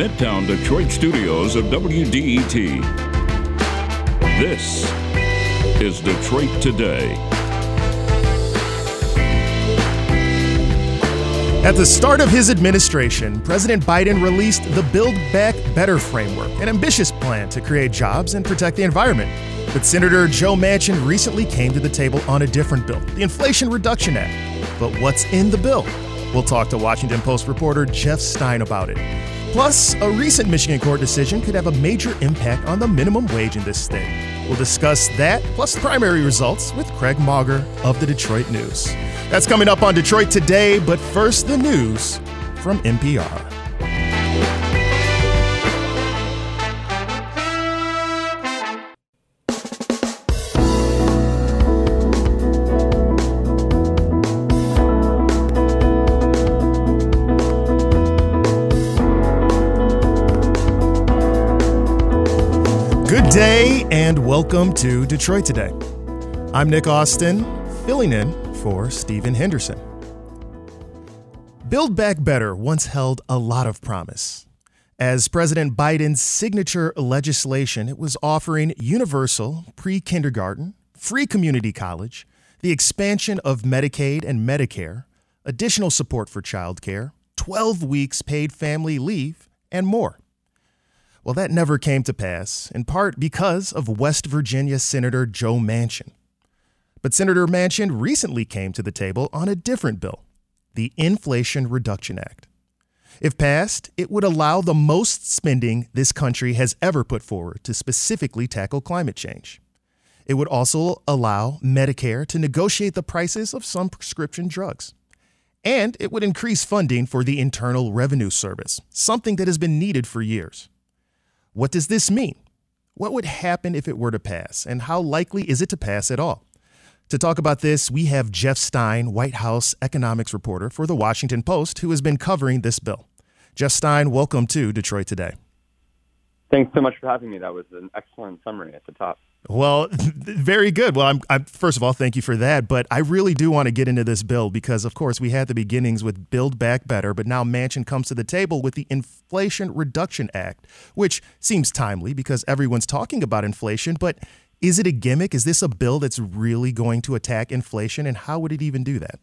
Midtown Detroit studios of WDET. This is Detroit Today. At the start of his administration, President Biden released the Build Back Better framework, an ambitious plan to create jobs and protect the environment. But Senator Joe Manchin recently came to the table on a different bill, the Inflation Reduction Act. But what's in the bill? We'll talk to Washington Post reporter Jeff Stein about it. Plus, a recent Michigan court decision could have a major impact on the minimum wage in this state. We'll discuss that, plus the primary results, with Craig Mauger of the Detroit News. That's coming up on Detroit Today, but first, the news from NPR. Day and welcome to Detroit Today. I'm Nick Austin, filling in for Stephen Henderson. Build Back Better once held a lot of promise. As President Biden's signature legislation, it was offering universal pre kindergarten, free community college, the expansion of Medicaid and Medicare, additional support for childcare, 12 weeks paid family leave, and more. Well, that never came to pass, in part because of West Virginia Senator Joe Manchin. But Senator Manchin recently came to the table on a different bill, the Inflation Reduction Act. If passed, it would allow the most spending this country has ever put forward to specifically tackle climate change. It would also allow Medicare to negotiate the prices of some prescription drugs. And it would increase funding for the Internal Revenue Service, something that has been needed for years. What does this mean? What would happen if it were to pass? And how likely is it to pass at all? To talk about this, we have Jeff Stein, White House economics reporter for The Washington Post, who has been covering this bill. Jeff Stein, welcome to Detroit Today. Thanks so much for having me. That was an excellent summary at the top. Well, very good. Well, I'm, I'm, first of all, thank you for that. But I really do want to get into this bill because, of course, we had the beginnings with Build Back Better, but now Manchin comes to the table with the Inflation Reduction Act, which seems timely because everyone's talking about inflation. But is it a gimmick? Is this a bill that's really going to attack inflation? And how would it even do that?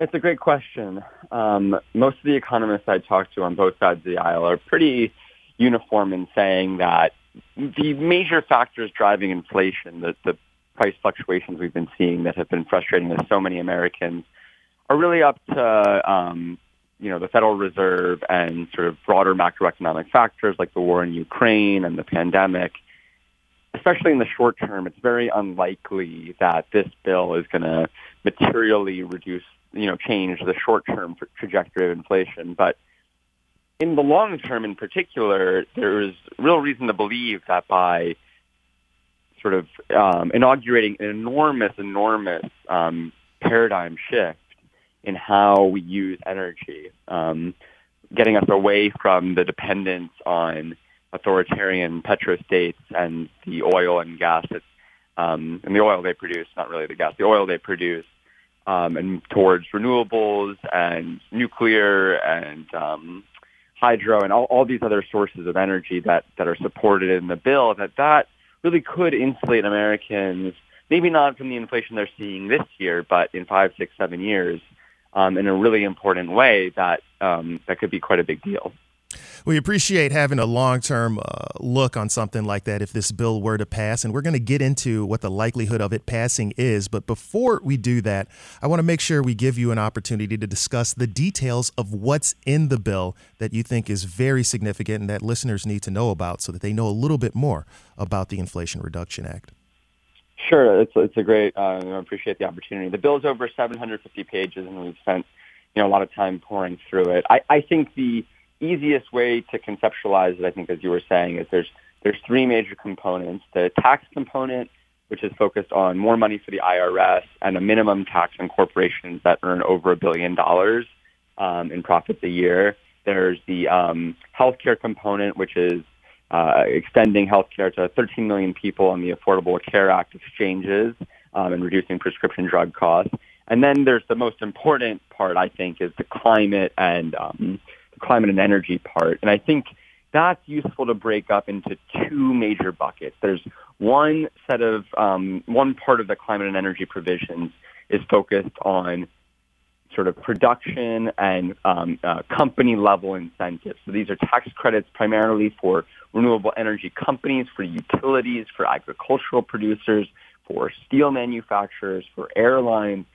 It's a great question. Um, most of the economists I talked to on both sides of the aisle are pretty uniform in saying that the major factors driving inflation, the, the price fluctuations we've been seeing that have been frustrating to so many Americans, are really up to um, you know the Federal Reserve and sort of broader macroeconomic factors like the war in Ukraine and the pandemic. Especially in the short term, it's very unlikely that this bill is going to materially reduce, you know, change the short-term trajectory of inflation. But in the long term in particular, there's real reason to believe that by sort of um, inaugurating an enormous, enormous um, paradigm shift in how we use energy, um, getting us away from the dependence on authoritarian petrostates and the oil and gas that, um, and the oil they produce, not really the gas, the oil they produce, um, and towards renewables and nuclear and um, hydro and all, all these other sources of energy that, that are supported in the bill, that that really could insulate Americans, maybe not from the inflation they're seeing this year, but in five, six, seven years, um, in a really important way that um, that could be quite a big deal. We appreciate having a long term uh, look on something like that if this bill were to pass. And we're going to get into what the likelihood of it passing is. But before we do that, I want to make sure we give you an opportunity to discuss the details of what's in the bill that you think is very significant and that listeners need to know about so that they know a little bit more about the Inflation Reduction Act. Sure, it's it's a great. Uh, I appreciate the opportunity. The bill is over 750 pages, and we've spent you know a lot of time pouring through it. I, I think the easiest way to conceptualize it, I think, as you were saying, is there's there's three major components: the tax component, which is focused on more money for the IRS and a minimum tax on corporations that earn over a billion dollars um, in profits a year. There's the um, healthcare component, which is uh, extending healthcare to 13 million people on the Affordable Care Act exchanges um, and reducing prescription drug costs. And then there's the most important part, I think, is the climate and um, climate and energy part. And I think that's useful to break up into two major buckets. There's one set of um, one part of the climate and energy provisions is focused on sort of production and um, uh, company level incentives. So these are tax credits primarily for renewable energy companies, for utilities, for agricultural producers, for steel manufacturers, for airlines,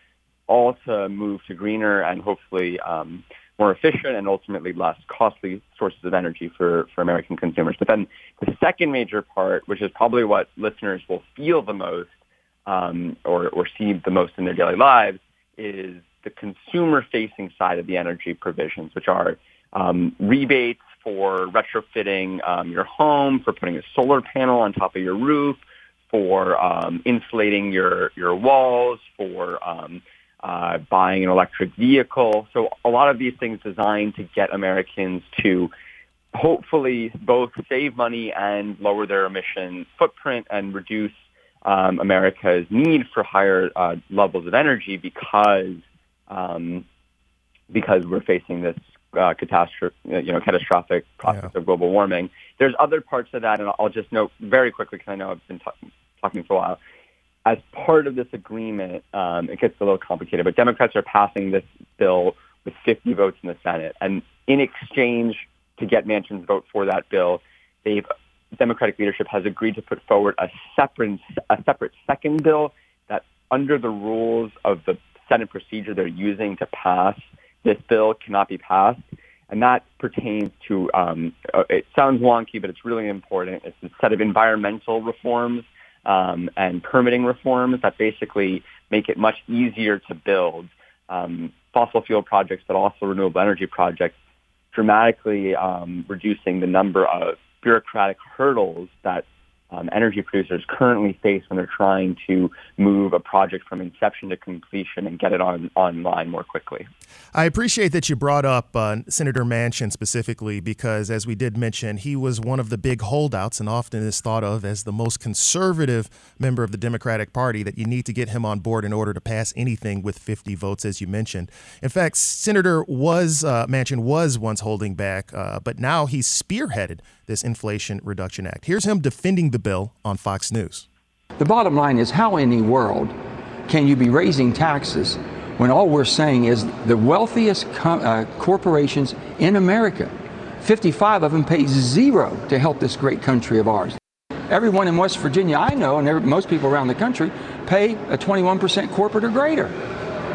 all to move to greener and hopefully um, more efficient and ultimately less costly sources of energy for, for American consumers. But then the second major part, which is probably what listeners will feel the most um, or, or see the most in their daily lives, is the consumer-facing side of the energy provisions, which are um, rebates for retrofitting um, your home, for putting a solar panel on top of your roof, for um, insulating your your walls, for um, uh, buying an electric vehicle. So a lot of these things designed to get Americans to hopefully both save money and lower their emission footprint and reduce um, America's need for higher uh, levels of energy because um, because we're facing this uh, catastrophe, you know, catastrophic process yeah. of global warming. There's other parts of that, and I'll just note very quickly because I know I've been t- talking for a while. As part of this agreement, um, it gets a little complicated, but Democrats are passing this bill with 50 votes in the Senate, and in exchange to get Manchin's vote for that bill, they've Democratic leadership has agreed to put forward a separate a separate second bill that, under the rules of the Senate procedure they're using to pass this bill cannot be passed. And that pertains to, um, uh, it sounds wonky, but it's really important. It's a set of environmental reforms um, and permitting reforms that basically make it much easier to build um, fossil fuel projects, but also renewable energy projects, dramatically um, reducing the number of bureaucratic hurdles that um, energy producers currently face when they're trying to move a project from inception to completion and get it on online more quickly. I appreciate that you brought up uh, Senator Manchin specifically because, as we did mention, he was one of the big holdouts and often is thought of as the most conservative member of the Democratic Party. That you need to get him on board in order to pass anything with 50 votes, as you mentioned. In fact, Senator was uh, Manchin was once holding back, uh, but now he's spearheaded this Inflation Reduction Act. Here's him defending the bill on Fox News. The bottom line is how in the world can you be raising taxes when all we're saying is the wealthiest uh, corporations in America, 55 of them pay zero to help this great country of ours. Everyone in West Virginia I know, and most people around the country, pay a 21% corporate or greater.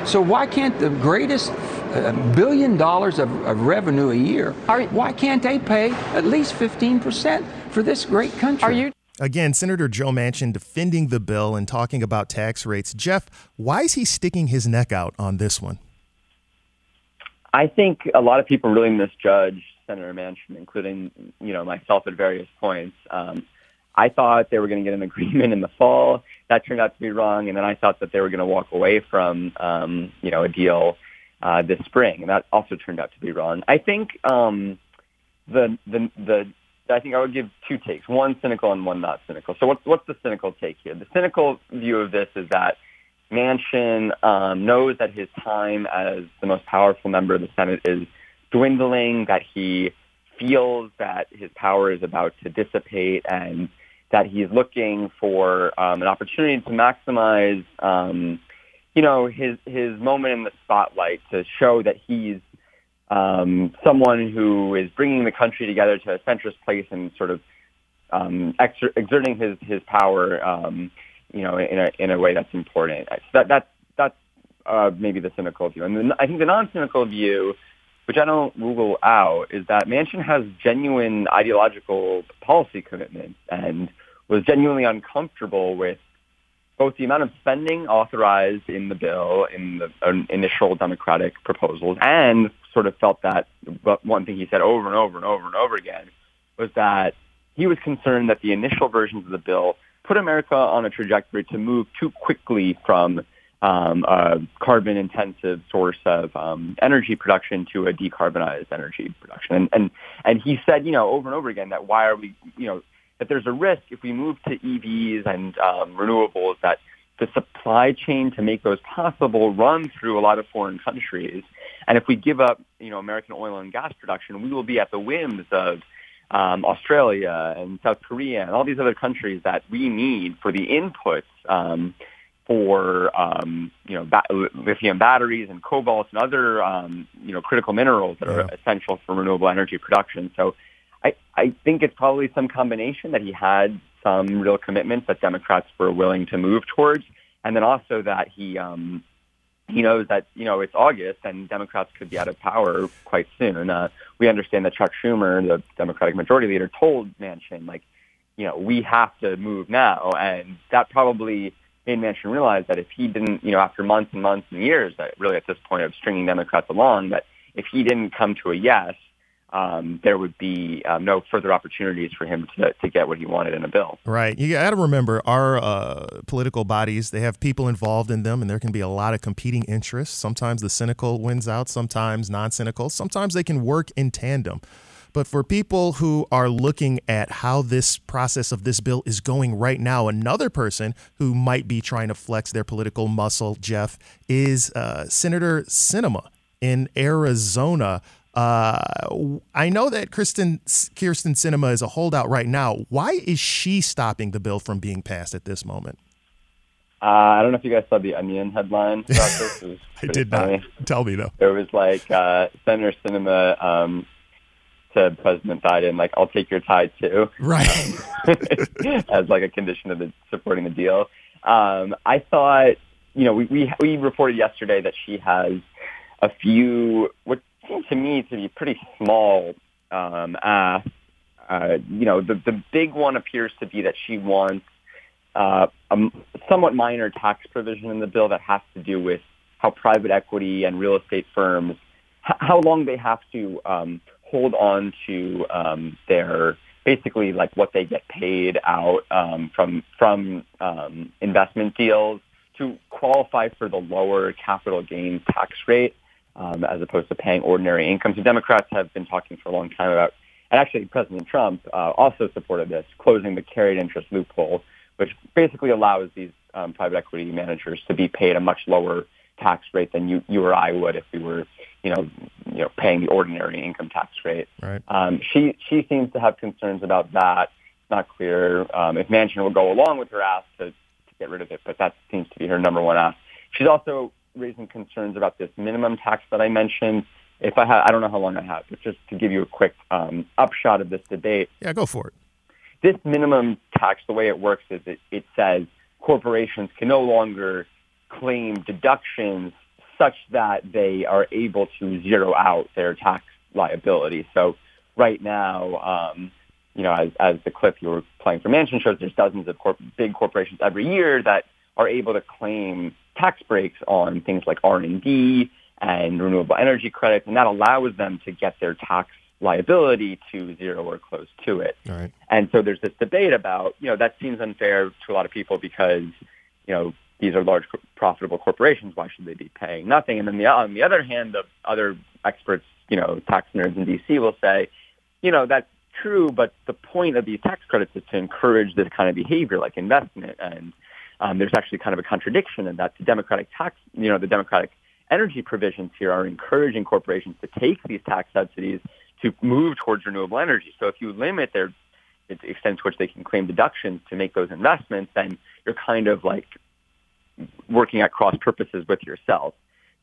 So why can't the greatest a billion dollars of, of revenue a year. Are, why can't they pay at least 15% for this great country? Are you? Again, Senator Joe Manchin defending the bill and talking about tax rates. Jeff, why is he sticking his neck out on this one? I think a lot of people really misjudge Senator Manchin, including you know myself at various points. Um, I thought they were going to get an agreement in the fall. That turned out to be wrong, and then I thought that they were going to walk away from um, you know a deal uh, this spring, and that also turned out to be wrong. I think um, the the the I think I would give two takes, one cynical and one not cynical. So what's what's the cynical take here? The cynical view of this is that Manchin um, knows that his time as the most powerful member of the Senate is dwindling, that he feels that his power is about to dissipate, and that he's looking for um, an opportunity to maximize um, you know, his his moment in the spotlight to show that he's um, someone who is bringing the country together to a centrist place and sort of um, exer- exerting his his power, um, you know, in a in a way that's important. So that that that's uh, maybe the cynical view, and then I think the non-cynical view, which I don't rule out, is that Manchin has genuine ideological policy commitments and was genuinely uncomfortable with both the amount of spending authorized in the bill in the uh, initial Democratic proposals and sort of felt that one thing he said over and over and over and over again was that he was concerned that the initial versions of the bill put America on a trajectory to move too quickly from um, a carbon-intensive source of um, energy production to a decarbonized energy production. And, and and he said, you know, over and over again that why are we, you know, that there's a risk if we move to EVs and um, renewables that the supply chain to make those possible run through a lot of foreign countries. And if we give up, you know, American oil and gas production, we will be at the whims of um, Australia and South Korea and all these other countries that we need for the inputs um, for um, you know ba- lithium batteries and cobalt and other um, you know critical minerals that yeah. are essential for renewable energy production. So I, I think it's probably some combination that he had some real commitments that Democrats were willing to move towards, and then also that he um, he knows that you know it's August and Democrats could be out of power quite soon. Uh, we understand that Chuck Schumer, the Democratic Majority Leader, told Manchin like, you know, we have to move now, and that probably made Manchin realize that if he didn't, you know, after months and months and years, that really at this point of stringing Democrats along, that if he didn't come to a yes, um, there would be um, no further opportunities for him to, to get what he wanted in a bill. Right. You got to remember our uh, political bodies, they have people involved in them, and there can be a lot of competing interests. Sometimes the cynical wins out, sometimes non cynical. Sometimes they can work in tandem. But for people who are looking at how this process of this bill is going right now, another person who might be trying to flex their political muscle, Jeff, is uh, Senator Sinema in Arizona. Uh, I know that Kristen Kyrsten Sinema is a holdout right now. Why is she stopping the bill from being passed at this moment? Uh, I don't know if you guys saw the Onion headline about this. I did funny. not. Tell me though. It was like uh, Senator Sinema um, said President Biden, like, "I'll take your tie too," right? Um, as like a condition of the, supporting the deal. Um, I thought, you know, we, we we reported yesterday that she has a few what to me to be pretty small um. Uh, you know, the the big one appears to be that she wants uh, a somewhat minor tax provision in the bill that has to do with how private equity and real estate firms how long they have to um, hold on to um, their basically like what they get paid out um, from from um, investment deals to qualify for the lower capital gains tax rate um, as opposed to paying ordinary income. So Democrats have been talking for a long time about, and actually President Trump uh, also supported this, closing the carried interest loophole, which basically allows these um, private equity managers to be paid a much lower tax rate than you, you or I would if we were, you know, you know, paying the ordinary income tax rate. Right. Um, she she seems to have concerns about that. It's not clear um, if Manchin will go along with her ask to, to get rid of it, but that seems to be her number one ask. She's also raising concerns about this minimum tax that I mentioned. If I have, I don't know how long I have, but just to give you a quick um, upshot of this debate. Yeah, go for it. This minimum tax, the way it works is it, it says corporations can no longer claim deductions such that they are able to zero out their tax liability. So right now, um, you know, as, as the clip you were playing for Manchin shows, there's dozens of corp- big corporations every year that are able to claim tax breaks on things like R&D and renewable energy credits, and that allows them to get their tax liability to zero or close to it. Right. And so there's this debate about, you know, that seems unfair to a lot of people because, you know, these are large profitable corporations. Why should they be paying nothing? And then the, on the other hand, the other experts, you know, tax nerds in D.C. will say, you know, that's true, but the point of these tax credits is to encourage this kind of behavior like investment. And um, there's actually kind of a contradiction in that the Democratic tax, you know, the Democratic energy provisions here are encouraging corporations to take these tax subsidies to move towards renewable energy. So if you limit their the extent to which they can claim deductions to make those investments, then you're kind of like working at cross purposes with yourself.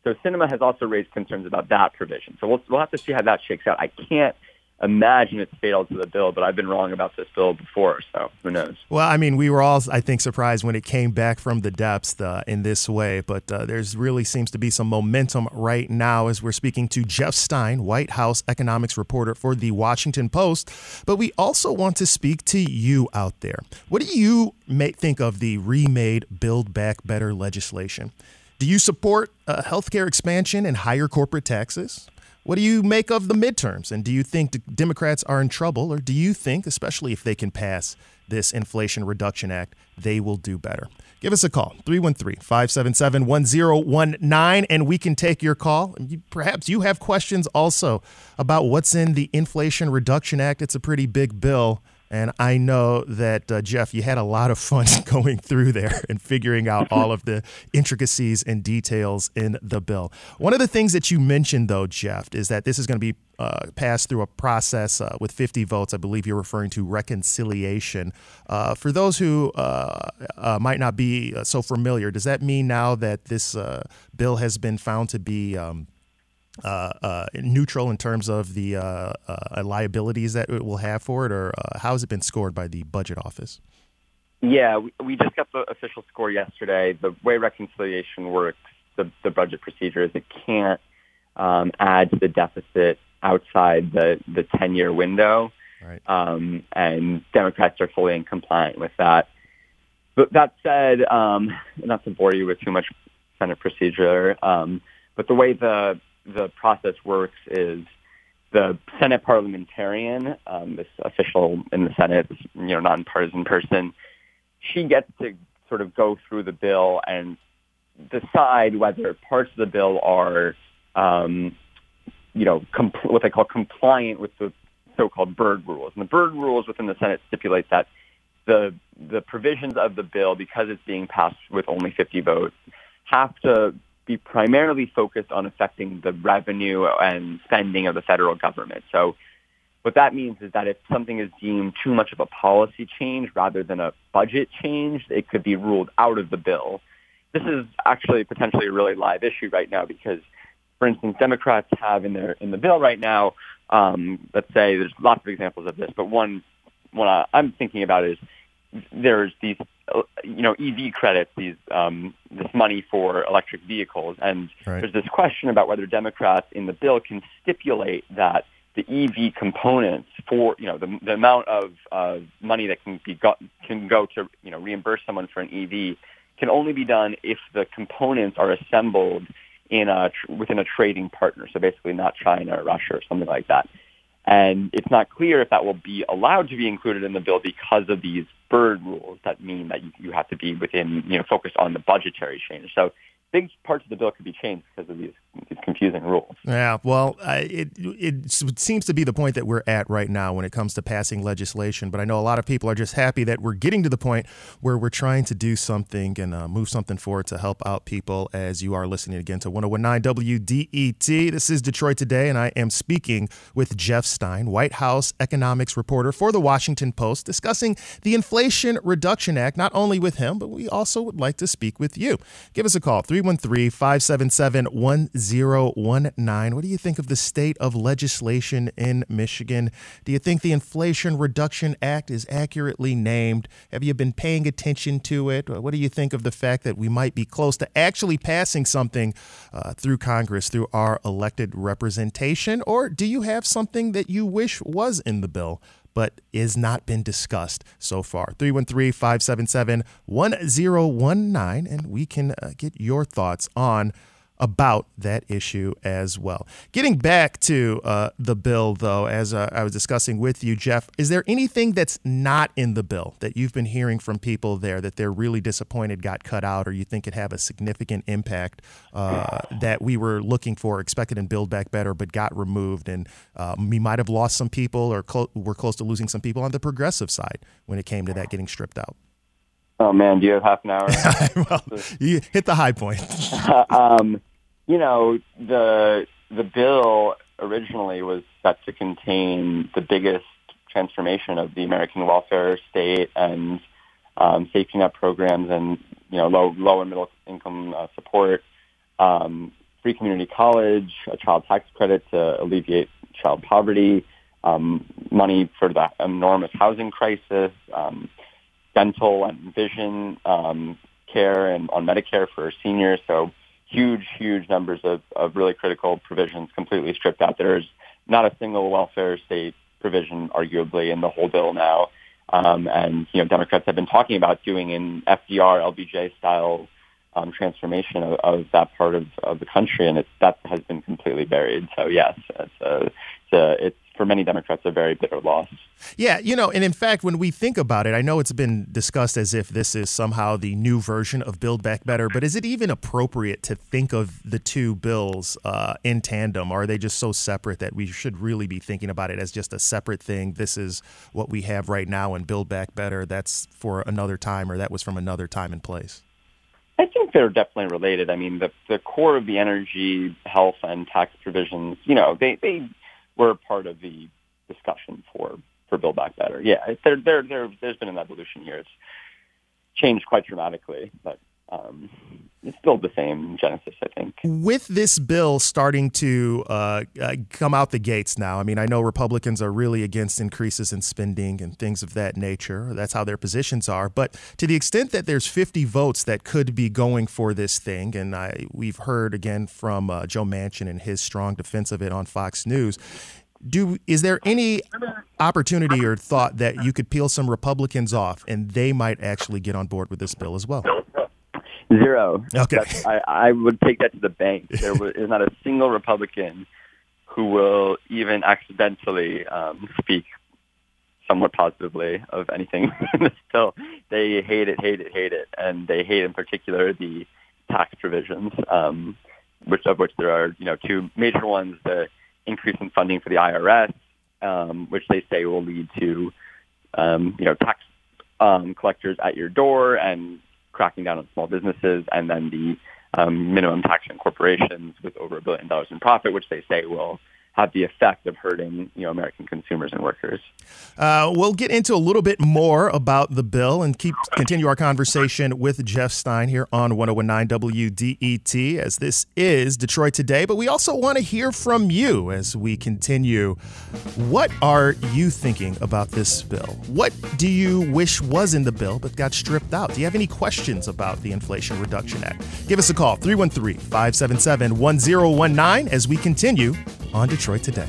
So Sinema has also raised concerns about that provision. So we'll, we'll have to see how that shakes out. I can't imagine it's fatal to the bill, but I've been wrong about this bill before, so who knows? Well, I mean, we were all, I think, surprised when it came back from the depths uh, in this way, but uh, there's really seems to be some momentum right now as we're speaking to Jeff Stein, White House economics reporter for the Washington Post. But we also want to speak to you out there. What do you may think of the remade Build Back Better legislation? Do you support uh, healthcare expansion and higher corporate taxes? What do you make of the midterms? And do you think Democrats are in trouble, or do you think, especially if they can pass this Inflation Reduction Act, they will do better? Give us a call, 313 577 1019, and we can take your call. Perhaps you have questions also about what's in the Inflation Reduction Act. It's a pretty big bill And I know that, uh, Jeff, you had a lot of fun going through there and figuring out all of the intricacies and details in the bill. One of the things that you mentioned, though, Jeff, is that this is going to be uh, passed through a process uh, with 50 votes. I believe you're referring to reconciliation. Uh, for those who uh, uh, might not be uh, so familiar, does that mean now that this bill has been found to be um, neutral in terms of the liabilities that it will have for it, or how has it been scored by the budget office? Yeah, we, we just got the official score yesterday. The way reconciliation works, the, the budget procedure is it can't um, add to the deficit outside the the 10 year window. Right. Um, and Democrats are fully in compliant with that. But that said, um, not to bore you with too much Senate procedure, um, but the way the the process works is the Senate parliamentarian, um, this official in the Senate, this, you know, nonpartisan person, she gets to sort of go through the bill and decide whether parts of the bill are um, you know, compl- what they call compliant with the so-called Byrd rules. And the Byrd rules within the Senate stipulate that the the provisions of the bill, because it's being passed with only 50 votes, have to be primarily focused on affecting the revenue and spending of the federal government. So what that means is that if something is deemed too much of a policy change rather than a budget change, it could be ruled out of the bill. This is actually potentially a really live issue right now because for instance, Democrats have in their in the bill right now. Um, let's say there's lots of examples of this, but one one I'm thinking about is there's these uh, you know EV credits, these um, this money for electric vehicles, and right. there's this question about whether Democrats in the bill can stipulate that the EV components for you know the, the amount of uh, money that can be got, can go to you know reimburse someone for an EV can only be done if the components are assembled in a within a trading partner, so basically not China or Russia or something like that. And it's not clear if that will be allowed to be included in the bill because of these Rules that mean that you, you have to be within, you know, focused on the budgetary change. So big parts of the bill could be changed because of these, these confusing rules. Yeah, well, it it seems to be the point that we're at right now when it comes to passing legislation. But I know a lot of people are just happy that we're getting to the point where we're trying to do something and uh, move something forward to help out people. As you are listening again to 1019 WDET, this is Detroit Today, and I am speaking with Jeff Stein, White House economics reporter for the Washington Post, discussing the Inflation Reduction Act. Not only with him, but we also would like to speak with you. Give us a call 3 313 577 1019. What do you think of the state of legislation in Michigan? Do you think the Inflation Reduction Act is accurately named? Have you been paying attention to it? What do you think of the fact that we might be close to actually passing something uh, through Congress, through our elected representation? Or do you have something that you wish was in the bill? But is not been discussed so far. 313 577 1019, and we can uh, get your thoughts on about that issue as well. Getting back to uh, the bill, though, as uh, I was discussing with you, Jeff, is there anything that's not in the bill that you've been hearing from people there that they're really disappointed got cut out, or you think could have a significant impact uh, that we were looking for, expected in Build Back Better, but got removed? And uh, we might have lost some people, or clo- we're close to losing some people on the progressive side when it came to that getting stripped out. Oh man, do you have half an hour? well, you hit the high point. um, you know, the the bill originally was set to contain the biggest transformation of the American welfare state and um, safety net programs and you know low low and middle income uh, support, um, free community college, a child tax credit to alleviate child poverty, um, money for the enormous housing crisis, um, dental and vision um, care and on Medicare for seniors. So huge, huge numbers of, of really critical provisions completely stripped out. There's not a single welfare state provision, arguably, in the whole bill now. Um, and, you know, Democrats have been talking about doing an FDR, LBJ style um, transformation of, of that part of, of the country, and it, that has been completely buried. So, yes, it's, a, it's, a, it's for many Democrats, a very bitter loss. Yeah, you know, and in fact, when we think about it, I know it's been discussed as if this is somehow the new version of Build Back Better, but is it even appropriate to think of the two bills uh, in tandem? Or are they just so separate that we should really be thinking about it as just a separate thing? This is what we have right now, and Build Back Better, that's for another time, or that was from another time and place? I think they're definitely related. I mean, the the core of the energy, health, and tax provisions, you know, they they were part of the discussion for for Build Back Better. Yeah, there there there there's been an evolution here. It's changed quite dramatically, but um, it's still the same genesis, I think. With this bill starting to uh, uh, come out the gates now, I mean, I know Republicans are really against increases in spending and things of that nature. That's how their positions are. But to the extent that there's 50 votes that could be going for this thing, and I, we've heard again from uh, Joe Manchin and his strong defense of it on Fox News. Do is there any opportunity or thought that you could peel some Republicans off and they might actually get on board with this bill as well? Zero. Okay. I, I would take that to the bank. There is not a single Republican who will even accidentally um, speak somewhat positively of anything bill. They hate it, hate it, hate it, and they hate in particular the tax provisions, um, which of which there are you know two major ones: the increase in funding for the IRS, um, which they say will lead to um, you know tax um, collectors at your door and cracking down on small businesses, and then the um, minimum tax on corporations with over a billion dollars in profit, which they say will have the effect of hurting you know American consumers and workers. Uh, we'll get into a little bit more about the bill and keep continue our conversation with Jeff Stein here on 1019 WDET as this is Detroit Today. But we also want to hear from you as we continue. What are you thinking about this bill? What do you wish was in the bill but got stripped out? Do you have any questions about the Inflation Reduction Act? Give us a call 313 577 1019 as we continue on Detroit Today.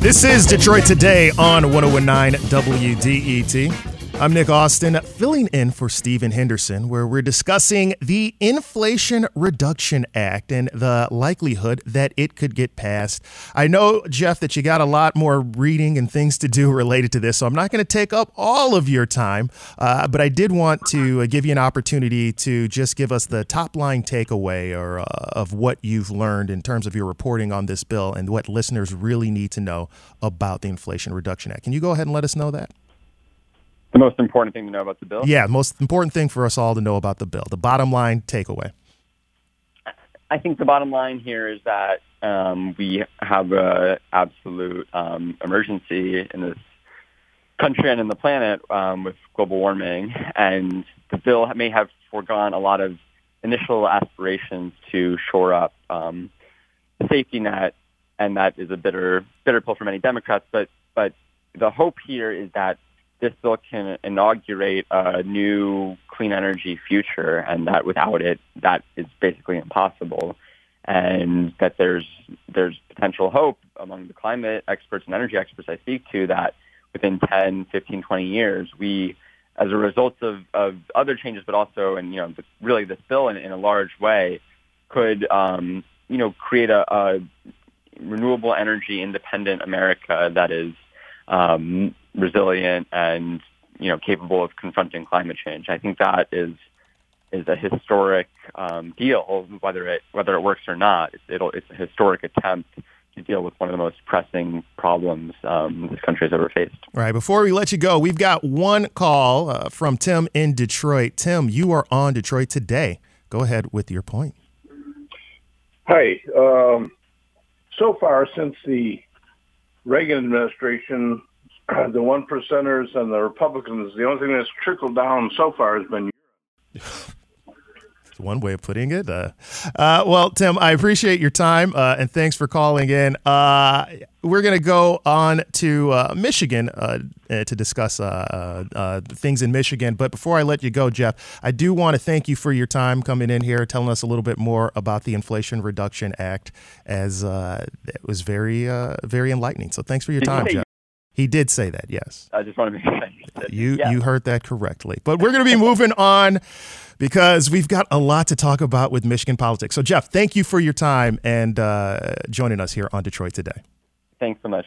This is Detroit Today on 1019 WDET. I'm Nick Austin, filling in for Stephen Henderson, where we're discussing the Inflation Reduction Act and the likelihood that it could get passed. I know, Jeff, that you got a lot more reading and things to do related to this, so I'm not going to take up all of your time, uh, but I did want to give you an opportunity to just give us the top line takeaway or uh, of what you've learned in terms of your reporting on this bill and what listeners really need to know about the Inflation Reduction Act. Can you go ahead and let us know that? The most important thing to know about the bill? Yeah, most important thing for us all to know about the bill. The bottom line takeaway. I think the bottom line here is that um, we have an absolute um, emergency in this country and in the planet um, with global warming, and the bill may have foregone a lot of initial aspirations to shore up um, the safety net, and that is a bitter bitter pill for many Democrats. But but the hope here is that this bill can inaugurate a new clean energy future, and that without it, that is basically impossible. And that there's there's potential hope among the climate experts and energy experts I speak to that within 10, 15, 20 years, we, as a result of, of other changes, but also, and you know, really this bill in, in a large way, could um, you know create a, a renewable energy independent America that is um, resilient and you know capable of confronting climate change. I think that is is a historic um, deal, whether it whether it works or not. It's, it'll, it's a historic attempt to deal with one of the most pressing problems um, this country has ever faced. All right. Before we let you go, we've got one call uh, from Tim in Detroit. Tim, you are on Detroit today. Go ahead with your point. Hi. Um, so far, since the Reagan administration the one percenters and the Republicans, the only thing that's trickled down so far has been. one way of putting it. Uh, uh, well, Tim, I appreciate your time uh, and thanks for calling in. Uh, we're going to go on to uh, Michigan uh, to discuss things in Michigan. But before I let you go, Jeff, I do want to thank you for your time coming in here, telling us a little bit more about the Inflation Reduction Act, as it was very, very enlightening. So thanks for your time, Jeff. He did say that, yes. I just want to make sure. You yeah. you heard that correctly. But we're going to be moving on because we've got a lot to talk about with Michigan politics. So, Jeff, thank you for your time and uh, joining us here on Detroit Today. Thanks so much.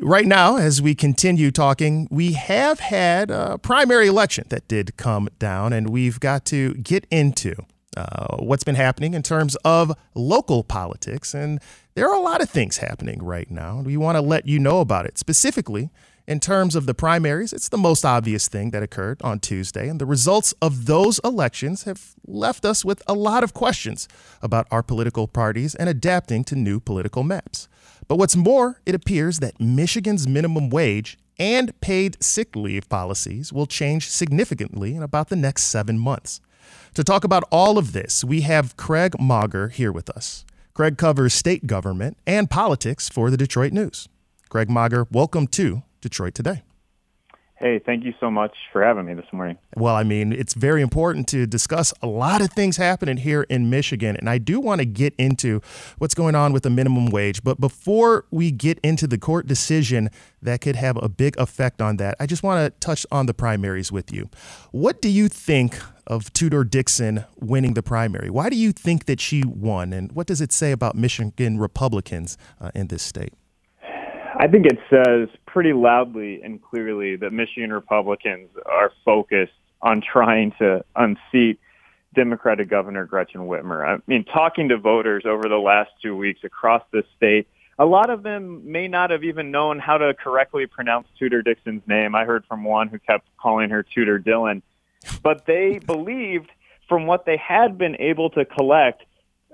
Right now, as we continue talking, we have had a primary election that did come down, and we've got to get into uh, what's been happening in terms of local politics. And there are a lot of things happening right now. We want to let you know about it. Specifically, in terms of the primaries, it's the most obvious thing that occurred on Tuesday. And the results of those elections have left us with a lot of questions about our political parties and adapting to new political maps. But what's more, it appears that Michigan's minimum wage and paid sick leave policies will change significantly in about the next seven months. To talk about all of this, we have Craig Mauger here with us. Craig covers state government and politics for the Detroit News. Craig Mauger, welcome to Detroit Today. Hey, thank you so much for having me this morning. Well, I mean, it's very important to discuss a lot of things happening here in Michigan, and I do want to get into what's going on with the minimum wage. But before we get into the court decision that could have a big effect on that, I just want to touch on the primaries with you. What do you think of Tudor Dixon winning the primary? Why do you think that she won, and what does it say about Michigan Republicans uh, in this state? I think it says pretty loudly and clearly that Michigan Republicans are focused on trying to unseat Democratic Governor Gretchen Whitmer. I mean, talking to voters over the last two weeks across the state, a lot of them may not have even known how to correctly pronounce Tudor Dixon's name. I heard from one who kept calling her Tudor Dillon. But they believed from what they had been able to collect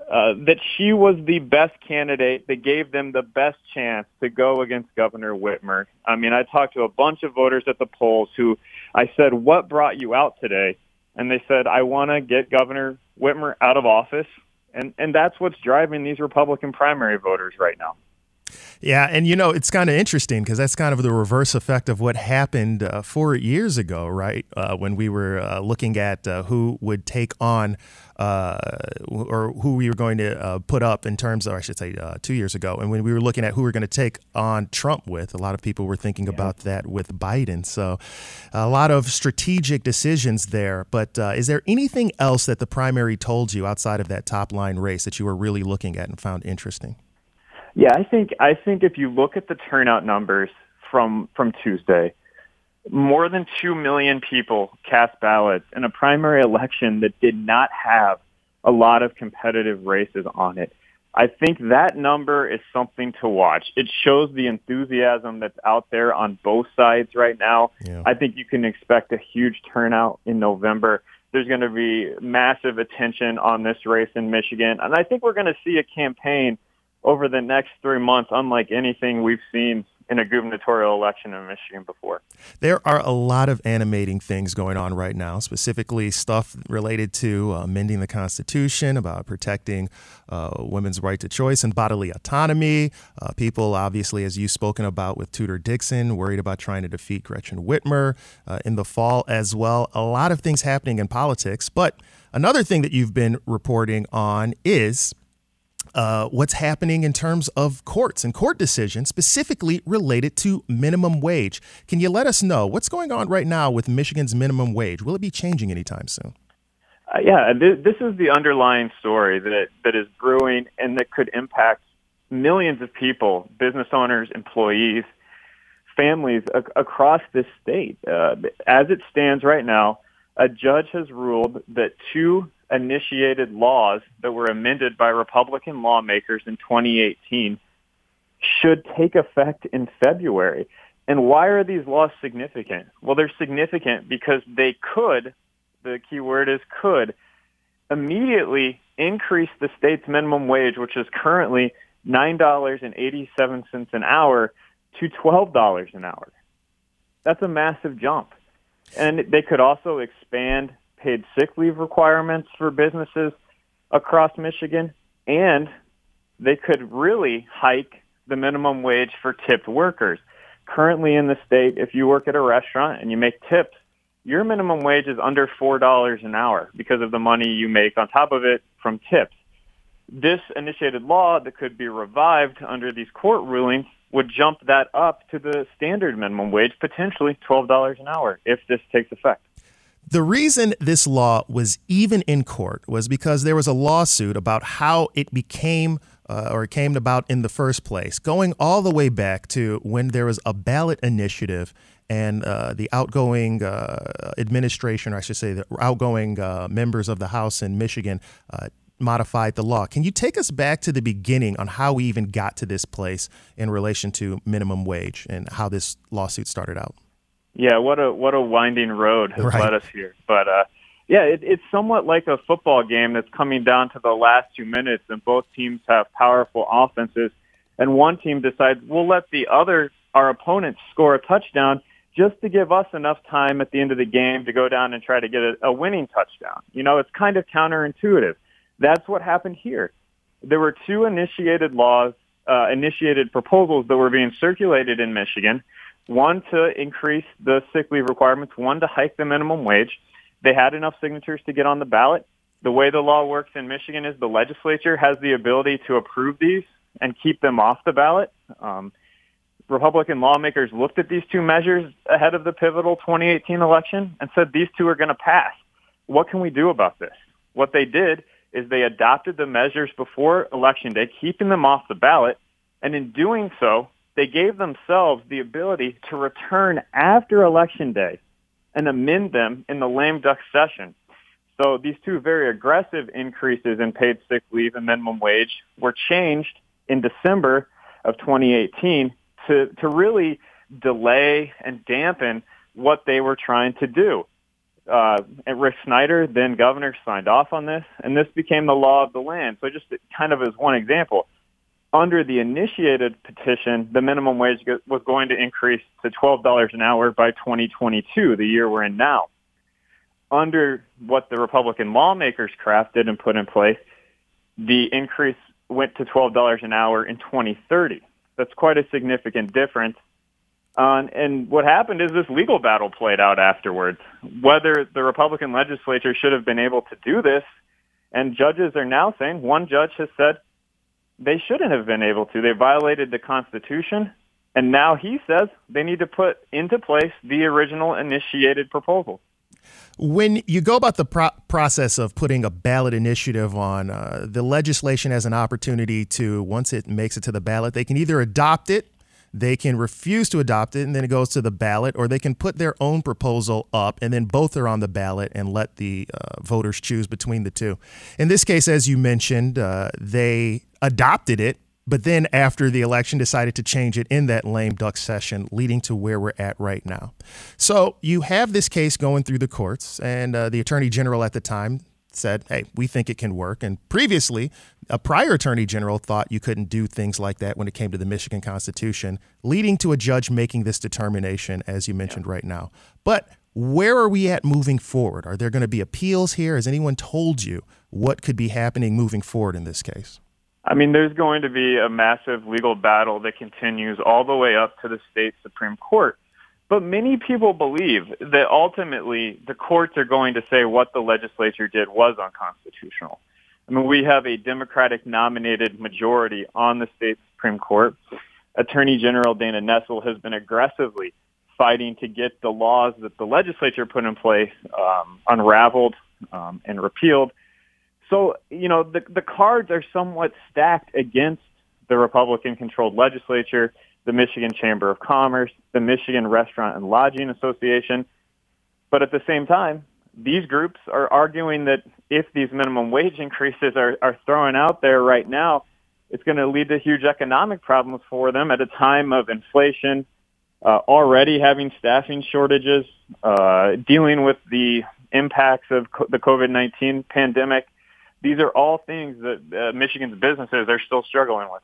uh, that she was the best candidate that gave them the best chance to go against Governor Whitmer. I mean, I talked to a bunch of voters at the polls who I said, what brought you out today? And they said, I want to get Governor Whitmer out of office. And, and that's what's driving these Republican primary voters right now. Yeah, and you know, it's kind of interesting because that's kind of the reverse effect of what happened uh, four years ago, right? Uh, when we were uh, looking at uh, who would take on uh, or who we were going to uh, put up in terms of, I should say, two years ago. And when we were looking at who we are going to take on Trump with, a lot of people were thinking yeah. about that with Biden. So a lot of strategic decisions there. But is there anything else that the primary told you outside of that top line race that you were really looking at and found interesting? Yeah, I think I think if you look at the turnout numbers from from Tuesday, more than 2 million people cast ballots in a primary election that did not have a lot of competitive races on it. I think that number is something to watch. It shows the enthusiasm that's out there on both sides right now. Yeah. I think you can expect a huge turnout in November. There's going to be massive attention on this race in Michigan. And I think we're going to see a campaign over the next three months, unlike anything we've seen in a gubernatorial election in Michigan before. There are a lot of animating things going on right now, specifically stuff related to uh, amending the Constitution, about protecting uh, women's right to choice and bodily autonomy. Uh, people, obviously, as you've spoken about with Tudor Dixon, worried about trying to defeat Gretchen Whitmer uh, in the fall as well. A lot of things happening in politics. But another thing that you've been reporting on is uh, what's happening in terms of courts and court decisions specifically related to minimum wage. Can you let us know what's going on right now with Michigan's minimum wage? Will it be changing anytime soon? Uh, yeah, th- this is the underlying story that that is brewing and that could impact millions of people, business owners, employees, families ac- across this state. Uh, as it stands right now, a judge has ruled that two initiated laws that were amended by Republican lawmakers in 2018 should take effect in February. And why are these laws significant? Well, they're significant because they could, the key word is could, immediately increase the state's minimum wage, which is currently $9.87 an hour, to $12 an hour. That's a massive jump. And they could also expand paid sick leave requirements for businesses across Michigan, and they could really hike the minimum wage for tipped workers. Currently in the state, if you work at a restaurant and you make tips, your minimum wage is under $4 an hour because of the money you make on top of it from tips. This initiated law that could be revived under these court rulings would jump that up to the standard minimum wage, potentially $12 an hour, if this takes effect. The reason this law was even in court was because there was a lawsuit about how it became uh, or came about in the first place, going all the way back to when there was a ballot initiative and uh, the outgoing uh, administration, or I should say, the outgoing uh, members of the House in Michigan uh, modified the law. Can you take us back to the beginning on how we even got to this place in relation to minimum wage and how this lawsuit started out? Yeah, what a what a winding road has right. led us here. But uh, yeah, it, it's somewhat like a football game that's coming down to the last two minutes, and both teams have powerful offenses, and one team decides we'll let the other our opponents score a touchdown just to give us enough time at the end of the game to go down and try to get a, a winning touchdown. You know, it's kind of counterintuitive. That's what happened here. There were two initiated laws, uh, initiated proposals that were being circulated in Michigan. One to increase the sick leave requirements, one to hike the minimum wage. They had enough signatures to get on the ballot. The way the law works in Michigan is the legislature has the ability to approve these and keep them off the ballot. Um, Republican lawmakers looked at these two measures ahead of the pivotal 2018 election and said these two are going to pass. What can we do about this? What they did is they adopted the measures before election day, keeping them off the ballot, and in doing so, they gave themselves the ability to return after election day and amend them in the lame duck session. So these two very aggressive increases in paid sick leave and minimum wage were changed in December of 2018 to, to really delay and dampen what they were trying to do. Uh, and Rick Snyder, then governor, signed off on this, and this became the law of the land. So just kind of as one example, under the initiated petition, the minimum wage was going to increase to $12 an hour by 2022, the year we're in now. Under what the Republican lawmakers crafted and put in place, the increase went to $12 an hour in 2030. That's quite a significant difference. Uh, and what happened is this legal battle played out afterwards. Whether the Republican legislature should have been able to do this, and judges are now saying, one judge has said they shouldn't have been able to. They violated the Constitution, and now he says they need to put into place the original initiated proposal. When you go about the pro- process of putting a ballot initiative on, uh, the legislation has an opportunity to, once it makes it to the ballot, they can either adopt it, they can refuse to adopt it, and then it goes to the ballot, or they can put their own proposal up, and then both are on the ballot and let the uh, voters choose between the two. In this case, as you mentioned, uh, they adopted it but then after the election decided to change it in that lame duck session, leading to where we're at right now. So you have this case going through the courts, and uh, the attorney general at the time said, hey, we think it can work. And previously, a prior attorney general thought you couldn't do things like that when it came to the Michigan Constitution, leading to a judge making this determination, as you mentioned yeah. right now. But where are we at moving forward? Are there going to be appeals here? Has anyone told you what could be happening moving forward in this case? I mean, there's going to be a massive legal battle that continues all the way up to the state Supreme Court. But many people believe that ultimately the courts are going to say what the legislature did was unconstitutional. I mean, we have a Democratic nominated majority on the state Supreme Court. Attorney General Dana Nessel has been aggressively fighting to get the laws that the legislature put in place um, unraveled um, and repealed. So, you know, the, the cards are somewhat stacked against the Republican-controlled legislature, the Michigan Chamber of Commerce, the Michigan Restaurant and Lodging Association. But at the same time, these groups are arguing that if these minimum wage increases are, are thrown out there right now, it's going to lead to huge economic problems for them at a time of inflation, uh, already having staffing shortages, uh, dealing with the impacts of co- the COVID-19 pandemic, these are all things that uh, Michigan's businesses are still struggling with.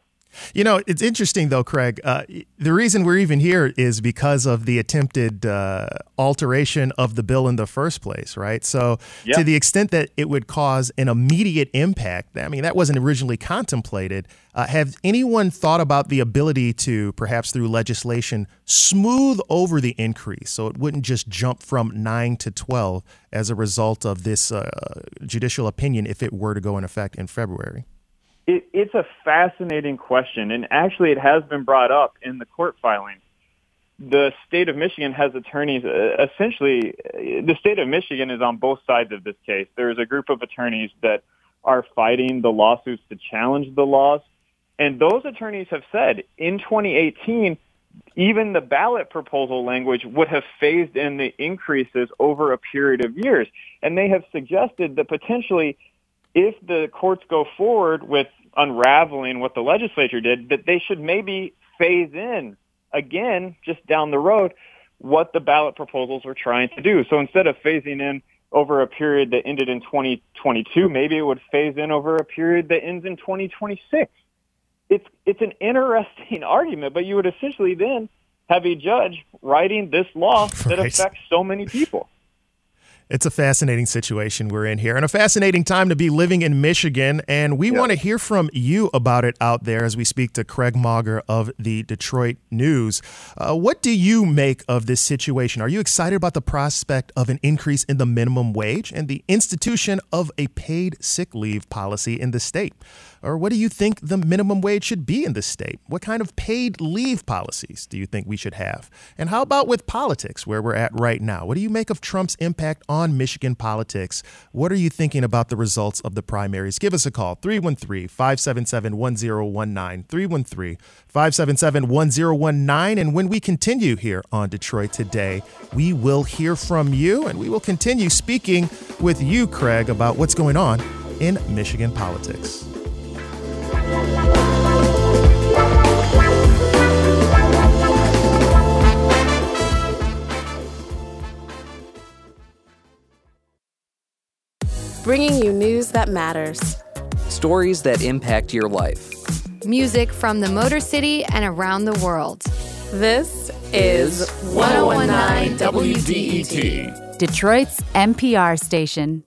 You know, it's interesting though, Craig. Uh, the reason we're even here is because of the attempted uh, alteration of the bill in the first place, right? So, to the extent that it would cause an immediate impact, I mean, that wasn't originally contemplated. Uh, have anyone thought about the ability to, perhaps through legislation, smooth over the increase so it wouldn't just jump from 9 to 12 as a result of this uh, judicial opinion if it were to go in effect in February? It, it's a fascinating question, and actually, it has been brought up in the court filing. The state of Michigan has attorneys. Uh, essentially, the state of Michigan is on both sides of this case. There's a group of attorneys that are fighting the lawsuits to challenge the laws, and those attorneys have said in 2018 even the ballot proposal language would have phased in the increases over a period of years. And they have suggested that potentially if the courts go forward with unraveling what the legislature did, that they should maybe phase in again, just down the road, what the ballot proposals were trying to do. So instead of phasing in over a period that ended in 2022, maybe it would phase in over a period that ends in 2026. It's it's an interesting argument, but you would essentially then have a judge writing this law right. that affects so many people. It's a fascinating situation we're in here and a fascinating time to be living in Michigan. And we yep. want to hear from you about it out there as we speak to Craig Mauger of the Detroit News. Uh, what do you make of this situation? Are you excited about the prospect of an increase in the minimum wage and the institution of a paid sick leave policy in the state? Or what do you think the minimum wage should be in the state? What kind of paid leave policies do you think we should have? And how about with politics, where we're at right now? What do you make of Trump's impact on Michigan politics? What are you thinking about the results of the primaries? Give us a call 313 577 1019. 313 577 1019. And when we continue here on Detroit Today, we will hear from you and we will continue speaking with you, Craig, about what's going on in Michigan politics. Bringing you news that matters, stories that impact your life, music from the Motor City and around the world. This is 1019 WDET, Detroit's NPR station.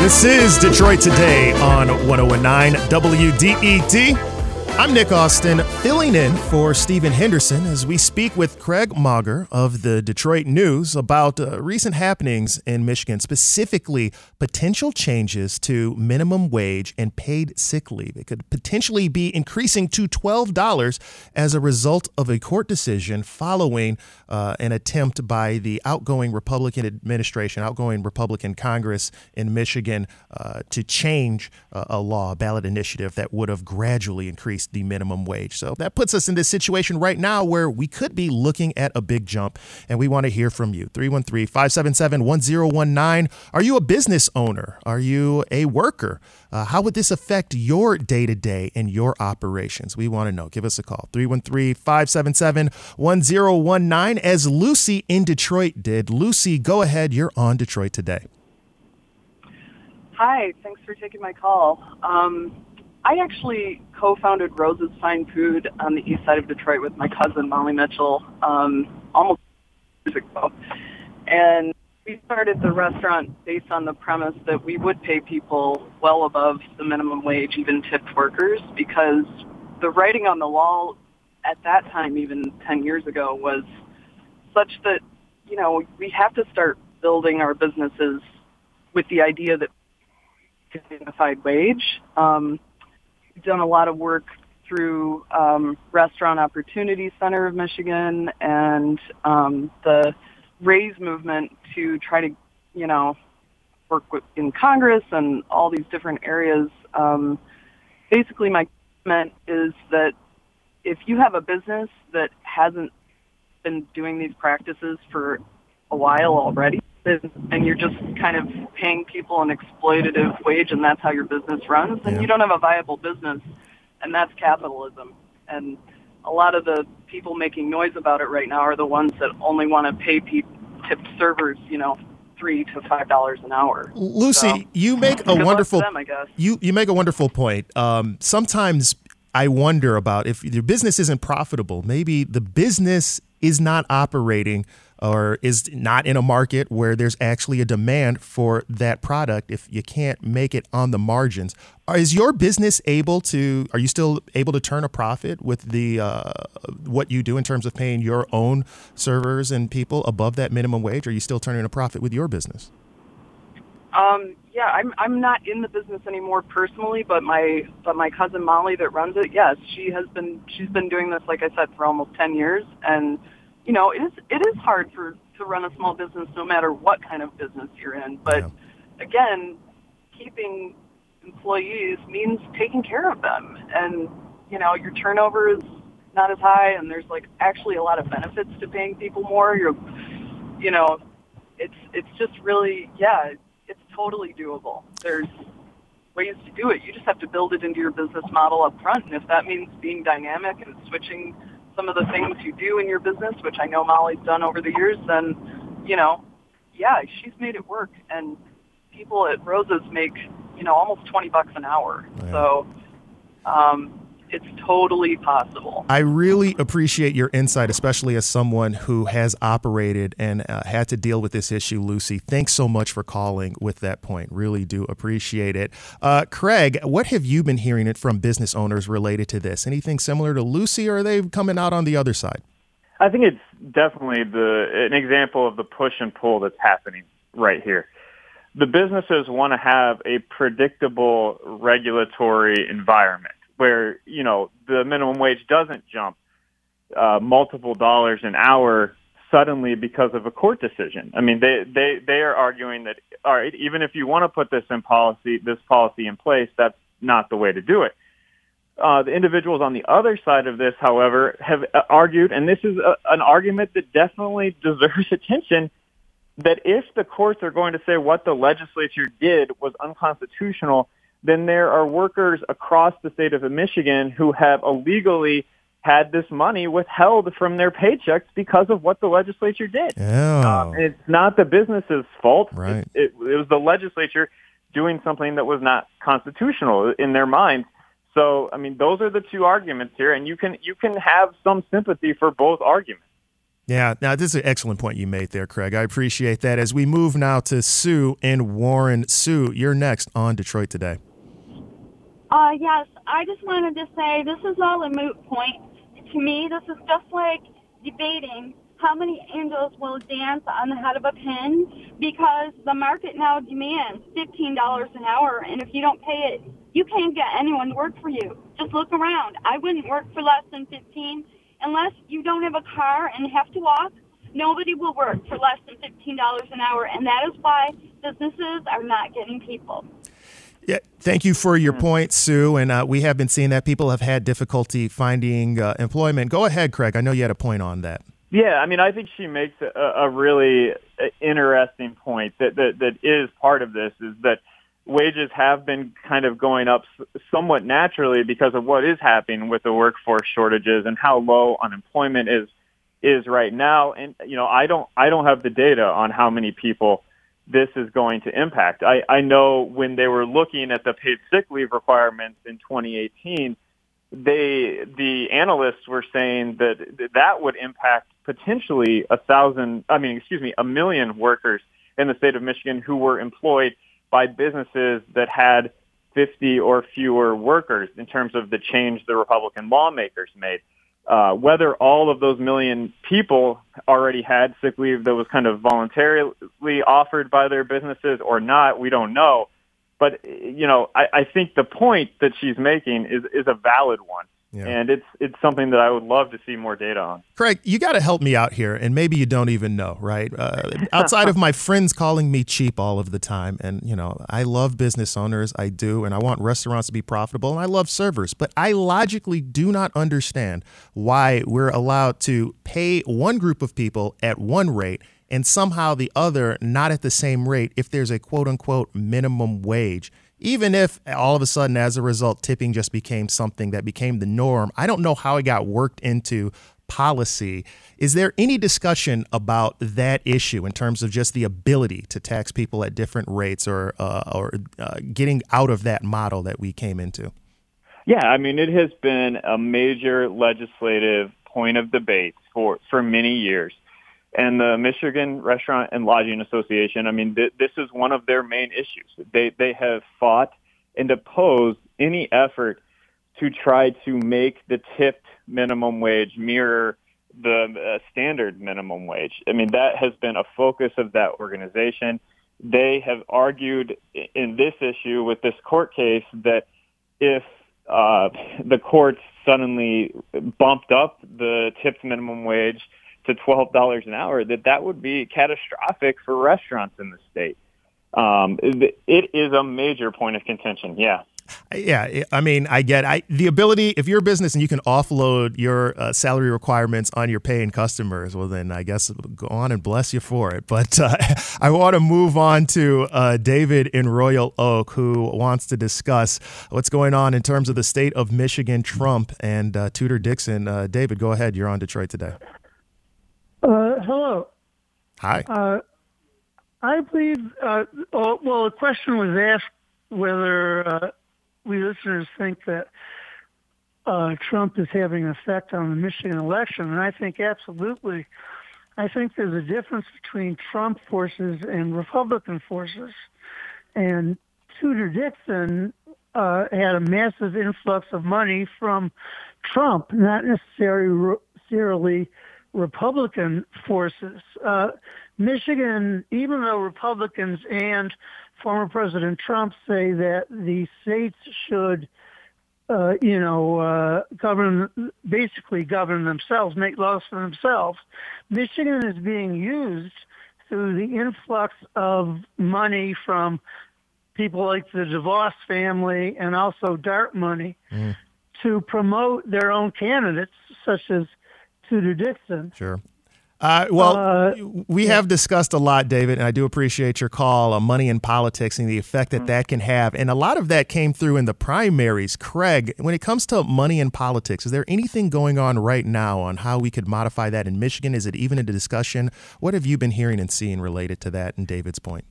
This is Detroit Today on 1019 WDET. I'm Nick Austin, filling in for Stephen Henderson as we speak with Craig Mauger of the Detroit News about uh, recent happenings in Michigan, specifically potential changes to minimum wage and paid sick leave. It could potentially be increasing to $12 as a result of a court decision following uh, an attempt by the outgoing Republican administration, outgoing Republican Congress in Michigan uh, to change uh, a law, a ballot initiative that would have gradually increased the minimum wage. So that puts us in this situation right now where we could be looking at a big jump, and we want to hear from you. 313 577 1019. Are you a business owner? Are you a worker? Uh, how would this affect your day to day and your operations? We want to know. Give us a call 313 577 1019, as Lucy in Detroit did. Lucy, go ahead. You're on Detroit today. Hi, thanks for taking my call. Um, I actually co-founded Rose's Fine Food on the east side of Detroit with my cousin Molly Mitchell um, almost years ago, and we started the restaurant based on the premise that we would pay people well above the minimum wage, even tipped workers, because the writing on the wall at that time, even 10 years ago, was such that you know we have to start building our businesses with the idea that dignified wage. Um, done a lot of work through um, Restaurant Opportunity Center of Michigan and um, the Raise movement to try to, you know, work with, in Congress and all these different areas. Um, basically, my comment is that if you have a business that hasn't been doing these practices for a while already, and you're just kind of paying people an exploitative wage and that's how your business runs, then yeah. you don't have a viable business, and that's capitalism. And a lot of the people making noise about it right now are the ones that only want to pay people, tipped servers, you know, three to five dollars an hour. Lucy, So, you make a good luck to wonderful them, I guess. you you make a wonderful point. Um, sometimes I wonder about if your business isn't profitable, maybe the business is not operating or is not in a market where there's actually a demand for that product if you can't make it on the margins. Is your business able to are you still able to turn a profit with the uh, what you do in terms of paying your own servers and people above that minimum wage? Are you still turning a profit with your business? Um, yeah, I'm I'm not in the business anymore personally, but my but my cousin Molly that runs it, yes, she has been she's been doing this like I said for almost ten years, and you know it is it is hard for to run a small business no matter what kind of business you're in. But again, keeping employees means taking care of them, and you know your turnover is not as high, and there's like actually a lot of benefits to paying people more. You're you know it's it's just really yeah it's totally doable there's ways to do it you just have to build it into your business model up front and if that means being dynamic and switching some of the things you do in your business which i know molly's done over the years then you know yeah she's made it work. And people at Rose's make you know almost 20 bucks an hour. So um it's totally possible I really appreciate your insight, especially as someone who has operated and uh, had to deal with this issue, Lucy. Thanks so much for calling with that point. Really do appreciate it. Uh, Craig, what have you been hearing it from business owners related to this? Anything similar to Lucy, or are they coming out on the other side? I think it's definitely the an example of the push and pull that's happening right here. The businesses want to have a predictable regulatory environment where you know the minimum wage doesn't jump uh, multiple dollars an hour suddenly because of a court decision. I mean, they they they are arguing that all right, even if you want to put this in policy, this policy in place, that's not the way to do it. Uh, the individuals on the other side of this, however, have uh, argued, and this is a, an argument that definitely deserves attention, that if the courts are going to say what the legislature did was unconstitutional, then there are workers across the state of Michigan who have illegally had this money withheld from their paychecks because of what the legislature did. Oh. Um, it's not the business's fault. Right. It, it was the legislature doing something that was not constitutional in their minds. So, I mean, those are the two arguments here, and you can you can have some sympathy for both arguments. Yeah, now this is an excellent point you made there, Craig. I appreciate that. As we move now to Sue and Warren. Sue, you're next on Detroit Today. Uh, yes, I just wanted to say this is all a moot point. To me, this is just like debating how many angels will dance on the head of a pin because the market now demands $15 an hour, and if you don't pay it, you can't get anyone to work for you. Just look around. I wouldn't work for less than 15 unless you don't have a car and have to walk. Nobody will work for less than $15 an hour, and that is why businesses are not getting people. Yeah, thank you for your point, Sue. And uh, we have been seeing that people have had difficulty finding uh, employment. Go ahead, Craig. I know you had a point on that. Yeah, I mean, I think she makes a, a really uh, interesting point that, that that is part of this is that wages have been kind of going up somewhat naturally because of what is happening with the workforce shortages and how low unemployment is is right now. And you know, I don't I don't have the data on how many people this is going to impact. I, I know when they were looking at the paid sick leave requirements in 2018, they the analysts were saying that that would impact potentially a thousand, I mean, excuse me, a million workers in the state of Michigan who were employed by businesses that had 50 or fewer workers in terms of the change the Republican lawmakers made. Uh, whether all of those million people already had sick leave that was kind of voluntarily offered by their businesses or not, we don't know. But you know, I, I think the point that she's making is is a valid one, Yeah. and it's it's something that I would love to see more data on. Craig, you got to help me out here, and maybe you don't even know, right? Uh, outside of my friends calling me cheap all of the time, and you know, I love business owners, I do, and I want restaurants to be profitable, and I love servers, but I logically do not understand why we're allowed to pay one group of people at one rate and somehow the other not at the same rate if there's a quote unquote minimum wage. Even if all of a sudden, as a result, tipping just became something that became the norm, I don't know how it got worked into policy. Is there any discussion about that issue in terms of just the ability to tax people at different rates or uh, or uh, getting out of that model that we came into? Yeah, I mean, it has been a major legislative point of debate for, for many years. And the Michigan Restaurant and Lodging Association, I mean, th- this is one of their main issues. They, they have fought and opposed any effort to try to make the tipped minimum wage mirror the uh, standard minimum wage. I mean, that has been a focus of that organization. They have argued in this issue with this court case that if uh, the courts suddenly bumped up the tipped minimum wage to twelve dollars an hour, that that would be catastrophic for restaurants in the state. Um, it is a major point of contention. Yeah. Yeah, I mean, I get I, the ability. If you're a business and you can offload your uh, salary requirements on your paying customers, well, then I guess go on and bless you for it. But uh, I want to move on to uh, David in Royal Oak, who wants to discuss what's going on in terms of the state of Michigan, Trump, and uh, Tudor Dixon. Uh, David, go ahead. You're on Detroit today. Uh, hello. Hi. I believe. Oh, well, the question was asked whether we listeners think that uh, Trump is having an effect on the Michigan election, and I think absolutely. I think there's a difference between Trump forces and Republican forces, and Tudor Dixon uh, had a massive influx of money from Trump, not necessarily necessarily Republican forces. Uh, Michigan, even though Republicans and former President Trump say that the states should, uh, you know, uh, govern, basically govern themselves, make laws for themselves. Michigan is being used through the influx of money from people like the DeVos family and also dark money mm. to promote their own candidates, such as Tudor Dixon. Sure. Uh, well, uh, we have discussed a lot, David, and I do appreciate your call on money in politics and the effect that mm-hmm. that can have. And a lot of that came through in the primaries. Craig, when it comes to money in politics, is there anything going on right now on how we could modify that in Michigan? Is it even a discussion? What have you been hearing and seeing related to that and David's point?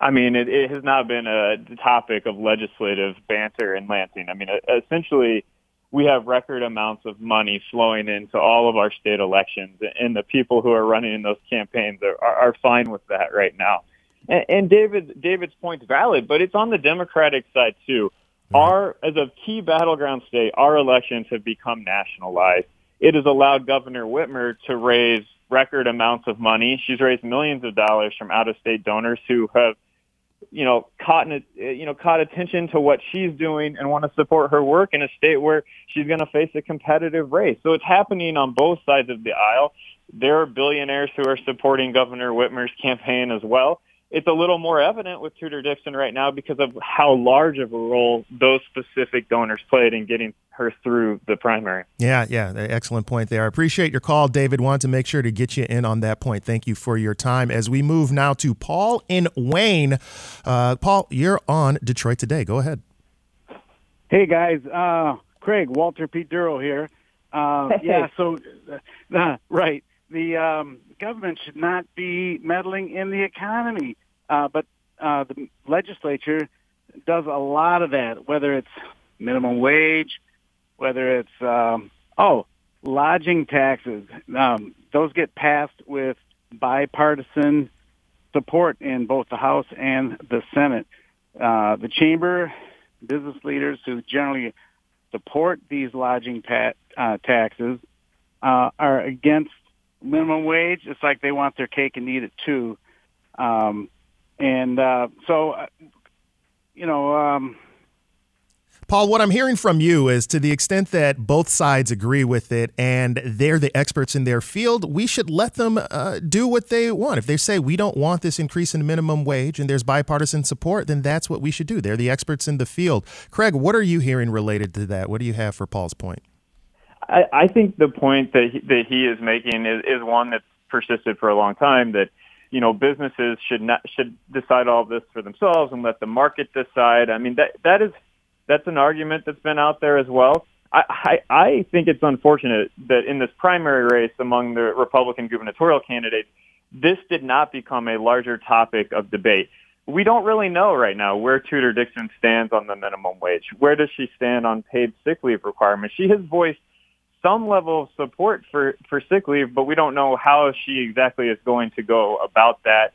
I mean, it, it has not been a topic of legislative banter in Lansing. I mean, essentially, we have record amounts of money flowing into all of our state elections, and the people who are running in those campaigns are, are fine with that right now. And, and David, David's point's valid, but it's on the Democratic side too. Mm-hmm. Our, as a key battleground state, our elections have become nationalized. It has allowed Governor Whitmer to raise record amounts of money. She's raised millions of dollars from out-of-state donors who have you know, caught you know, caught attention to what she's doing and want to support her work in a state where she's going to face a competitive race. So it's happening on both sides of the aisle. There are billionaires who are supporting Governor Whitmer's campaign as well it's a little more evident with Tudor Dixon right now because of how large of a role those specific donors played in getting her through the primary. Yeah, yeah, excellent point there. I appreciate your call, David. Want to make sure to get you in on that point. Thank you for your time. As we move now to Paul in Wayne. Uh, Paul, you're on Detroit today. Go ahead. Hey guys, uh, Craig Walter Pete Duro here. Uh, yeah, so uh, right the um, government should not be meddling in the economy. Uh, but uh, the legislature does a lot of that, whether it's minimum wage, whether it's um, oh lodging taxes. Um, those get passed with bipartisan support in both the House and the Senate. Uh, the chamber, business leaders who generally support these lodging ta- uh, taxes uh, are against minimum wage. It's like they want their cake and eat it too. Um, and uh, so, uh, you know. Um, Paul, what I'm hearing from you is to the extent that both sides agree with it and they're the experts in their field, we should let them uh, do what they want. If they say we don't want this increase in minimum wage and there's bipartisan support, then that's what we should do. They're the experts in the field. Craig, what are you hearing related to that? What do you have for Paul's point? I, I think the point that he, that he is making is, is one that's persisted for a long time that you know businesses should not should decide all this for themselves and let the market decide. I mean that that is that's an argument that's been out there as well. I, I, I think it's unfortunate that in this primary race among the Republican gubernatorial candidates, this did not become a larger topic of debate. We don't really know right now where Tudor Dixon stands on the minimum wage. Where does she stand on paid sick leave requirements? She has voiced some level of support for, for sick leave, but we don't know how she exactly is going to go about that.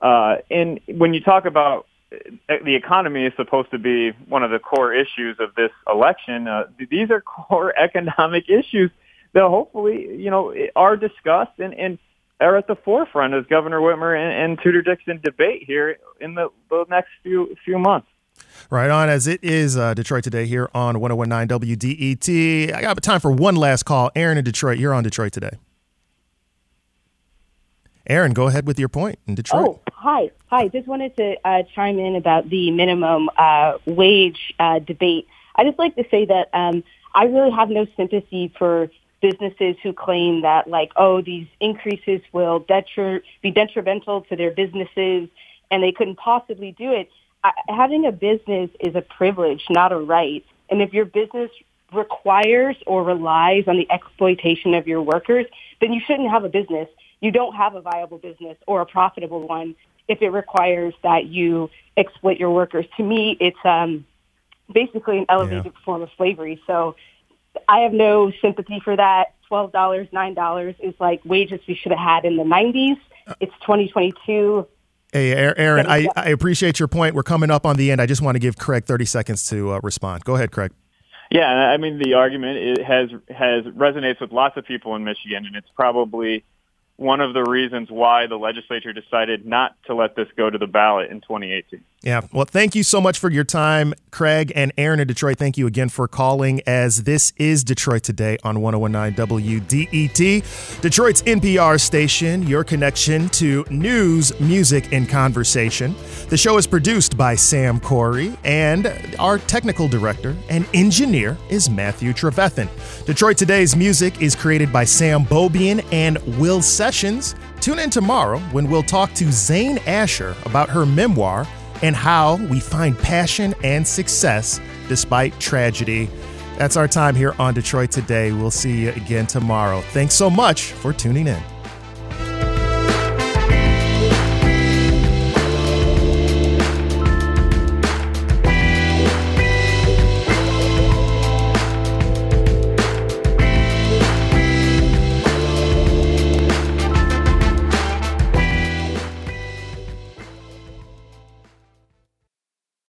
Uh, and when you talk about uh, the economy is supposed to be one of the core issues of this election. Uh, these are core economic issues that hopefully, you know, are discussed and, and are at the forefront as Governor Whitmer and, and Tudor Dixon debate here in the, the next few few months. Right on, as it is uh, Detroit today here on 1019 WDET. I got time for one last call. Aaron in Detroit, you're on Detroit today. Aaron, go ahead with your point in Detroit. Oh, hi. Hi. Just wanted to uh, chime in about the minimum uh, wage uh, debate. I just like to say that um, I really have no sympathy for businesses who claim that, like, oh, these increases will detri- be detrimental to their businesses and they couldn't possibly do it. Having a business is a privilege, not a right. And if your business requires or relies on the exploitation of your workers, then you shouldn't have a business you don't have a viable business or a profitable one if it requires that you exploit your workers. To me, it's um, basically an elevated yeah. form of slavery. So I have no sympathy for that. Twelve dollars, nine dollars is like wages we should have had in the '90s. It's 2022. Hey, Aaron, I, I appreciate your point. We're coming up on the end. I just want to give Craig 30 seconds to uh, respond. Go ahead, Craig. Yeah, I mean the argument it has has resonates with lots of people in Michigan, and it's probably one of the reasons why the legislature decided not to let this go to the ballot in 2018. Yeah. Well, thank you so much for your time, Craig and Aaron in Detroit. Thank you again for calling as this is Detroit Today on 1019 WDET, Detroit's NPR station, your connection to news, music, and conversation. The show is produced by Sam Corey, and our technical director and engineer is Matthew Trevethan. Detroit Today's music is created by Sam Beaubien and Will Sessions. Tune in tomorrow when we'll talk to Zain Asher about her memoir and how we find passion and success despite tragedy. That's our time here on Detroit Today. We'll see you again tomorrow. Thanks so much for tuning in.